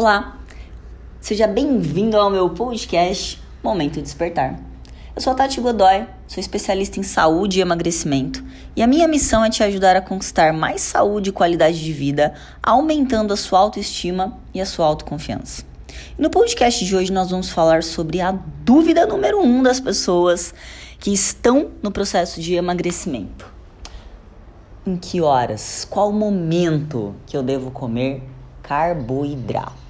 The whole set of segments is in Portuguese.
Olá, seja bem-vindo ao meu podcast Momento Despertar. Eu sou a Tati Godoy, sou especialista em saúde e emagrecimento e a minha missão é te ajudar a conquistar mais saúde e qualidade de vida, aumentando a sua autoestima e a sua autoconfiança. No podcast de hoje nós vamos falar sobre a dúvida número um das pessoas que estão no processo de emagrecimento. Em que horas? Qual momento que eu devo comer carboidrato?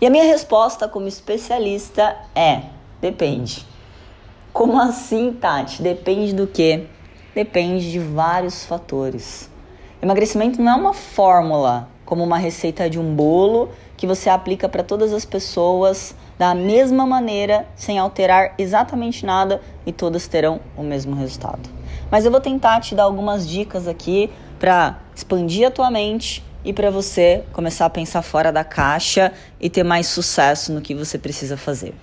E a minha resposta como especialista é: depende. Como assim, Tati? Depende do que? Depende de vários fatores. Emagrecimento não é uma fórmula, como uma receita de um bolo que você aplica para todas as pessoas da mesma maneira, sem alterar exatamente nada e todas terão o mesmo resultado. Mas eu vou tentar te dar algumas dicas aqui para expandir a tua mente e para você começar a pensar fora da caixa e ter mais sucesso no que você precisa fazer.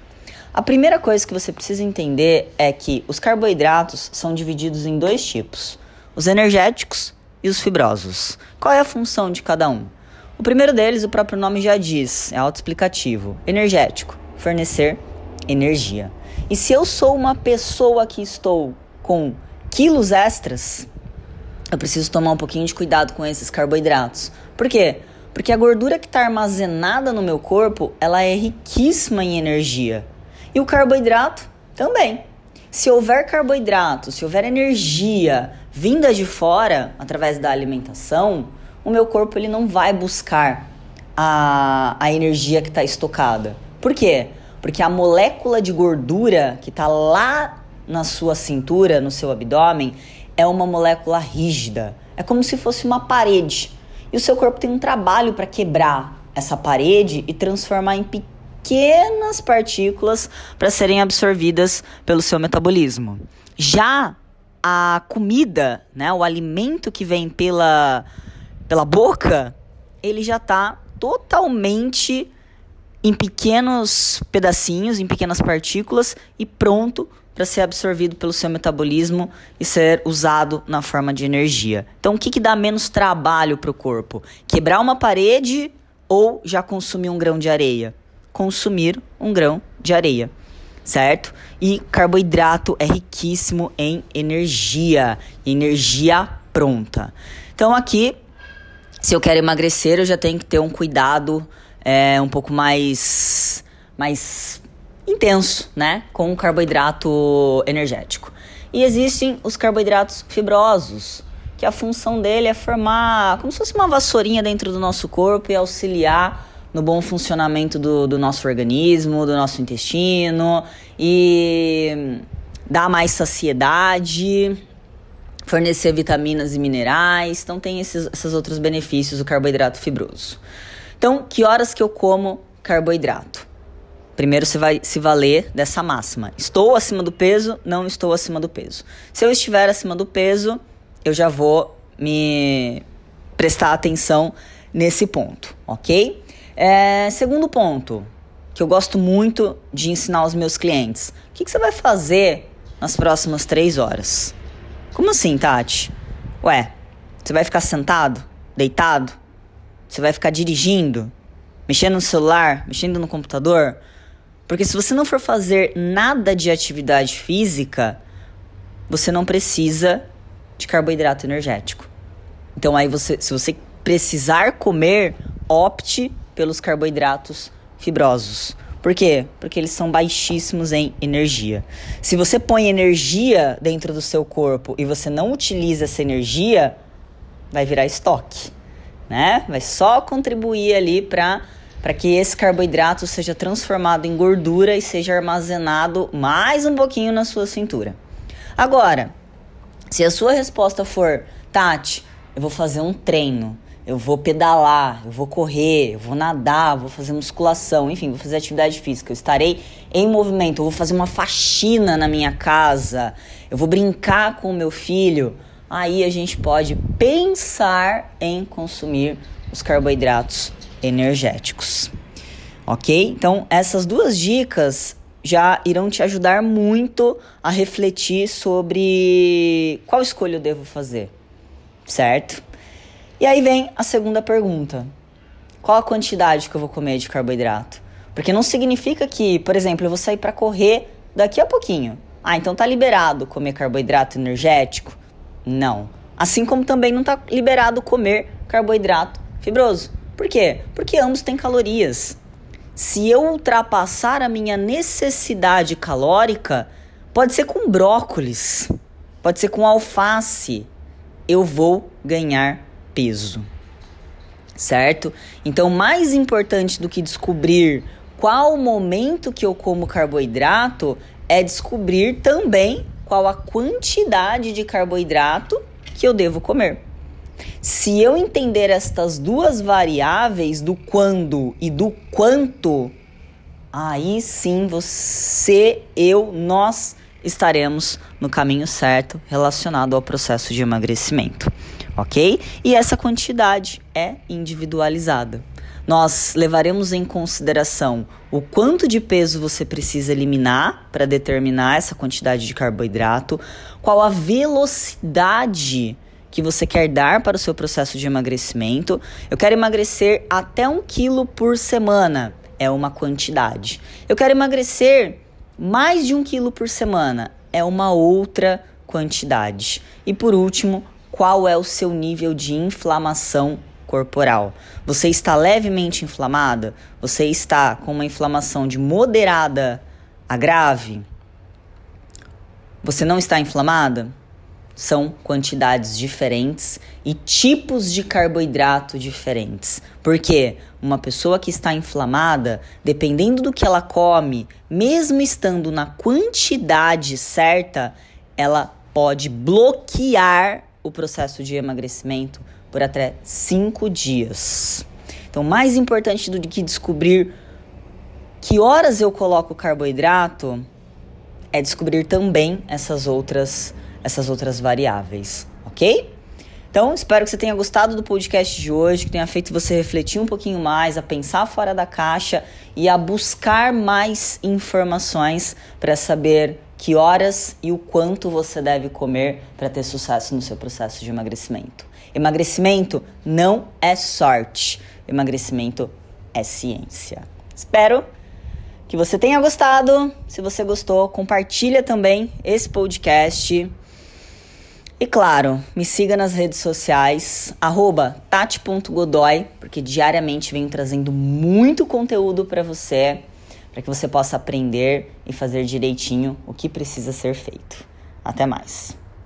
A primeira coisa que você precisa entender é que os carboidratos são divididos em dois tipos: os energéticos e os fibrosos. Qual é a função de cada um? O primeiro deles, o próprio nome já diz, é autoexplicativo: energético, fornecer energia. E se eu sou uma pessoa que estou com quilos extras, eu preciso tomar um pouquinho de cuidado com esses carboidratos. Por quê? Porque a gordura que está armazenada no meu corpo, ela é riquíssima em energia. E o carboidrato também. Se houver carboidrato, se houver energia vinda de fora através da alimentação, o meu corpo ele não vai buscar a, a energia que está estocada. Por quê? Porque a molécula de gordura que está lá na sua cintura, no seu abdômen, é uma molécula rígida. É como se fosse uma parede. E o seu corpo tem um trabalho para quebrar essa parede e transformar em pequenas partículas para serem absorvidas pelo seu metabolismo. Já a comida, né, o alimento que vem pela, pela boca, ele já está totalmente em pequenos pedacinhos, em pequenas partículas e pronto para ser absorvido pelo seu metabolismo e ser usado na forma de energia. Então, o que, que dá menos trabalho para o corpo? Quebrar uma parede ou já consumir um grão de areia? Consumir um grão de areia, certo? E carboidrato é riquíssimo em energia, energia pronta. Então, aqui, se eu quero emagrecer, eu já tenho que ter um cuidado é, um pouco mais, mais intenso, né? Com carboidrato energético. E existem os carboidratos fibrosos, que a função dele é formar como se fosse uma vassourinha dentro do nosso corpo e auxiliar no bom funcionamento do, do nosso organismo, do nosso intestino e dar mais saciedade, fornecer vitaminas e minerais. Então tem esses, esses outros benefícios do carboidrato fibroso. Então, que horas que eu como carboidrato? Primeiro você vai se valer dessa máxima. Estou acima do peso, não estou acima do peso. Se eu estiver acima do peso, eu já vou me prestar atenção nesse ponto, ok? É, segundo ponto, que eu gosto muito de ensinar aos meus clientes. O que, que você vai fazer nas próximas três horas? Como assim, Tati? Ué, você vai ficar sentado? Deitado? Você vai ficar dirigindo? Mexendo no celular? Mexendo no computador? Porque se você não for fazer nada de atividade física, você não precisa de carboidrato energético. Então aí você, se você precisar comer, opte pelos carboidratos fibrosos. Por quê? Porque eles são baixíssimos em energia. Se você põe energia dentro do seu corpo e você não utiliza essa energia, vai virar estoque, né? Vai só contribuir ali para para que esse carboidrato seja transformado em gordura e seja armazenado mais um pouquinho na sua cintura. Agora, se a sua resposta for, Tati, eu vou fazer um treino, eu vou pedalar, eu vou correr, eu vou nadar, vou fazer musculação, enfim, vou fazer atividade física, eu estarei em movimento, eu vou fazer uma faxina na minha casa, eu vou brincar com o meu filho. Aí a gente pode pensar em consumir os carboidratos energéticos. Ok? Então, essas duas dicas já irão te ajudar muito a refletir sobre qual escolha eu devo fazer, certo? E aí vem a segunda pergunta: qual a quantidade que eu vou comer de carboidrato. Porque não significa que, por exemplo, eu vou sair para correr daqui a pouquinho. Ah, então tá liberado comer carboidrato energético? Não. Assim como também não tá liberado comer carboidrato fibroso. Por quê? Porque ambos têm calorias. Se eu ultrapassar a minha necessidade calórica, pode ser com brócolis, pode ser com alface, eu vou ganhar peso. Certo? Então, mais importante do que descobrir qual momento que eu como carboidrato é descobrir também qual a quantidade de carboidrato que eu devo comer. Se eu entender estas duas variáveis do quando e do quanto, aí sim você, eu, nós estaremos no caminho certo relacionado ao processo de emagrecimento, ok? E essa quantidade é individualizada. Nós levaremos em consideração o quanto de peso você precisa eliminar para determinar essa quantidade de carboidrato, qual a velocidade que você quer dar para o seu processo de emagrecimento. Eu quero emagrecer até um quilo por semana, é uma quantidade. Eu quero emagrecer mais de um quilo por semana, é uma outra quantidade. E por último, qual é o seu nível de inflamação corporal. Você está levemente inflamada? Você está com uma inflamação de moderada a grave? Você não está inflamada? São quantidades diferentes e tipos de carboidrato diferentes. Porque uma pessoa que está inflamada, dependendo do que ela come, mesmo estando na quantidade certa, ela pode bloquear o processo de emagrecimento por até cinco dias. Então, mais importante do que descobrir que horas eu coloco carboidrato é descobrir também essas outras, essas outras variáveis, ok? Então, espero que você tenha gostado do podcast de hoje, que tenha feito você refletir um pouquinho mais, a pensar fora da caixa e a buscar mais informações para saber que horas e o quanto você deve comer para ter sucesso no seu processo de emagrecimento. Emagrecimento não é sorte, emagrecimento é ciência. Espero que você tenha gostado. Se você gostou, compartilha também esse podcast. E claro, me siga nas redes sociais, tati.godoy, porque diariamente venho trazendo muito conteúdo para você, para que você possa aprender e fazer direitinho o que precisa ser feito. Até mais!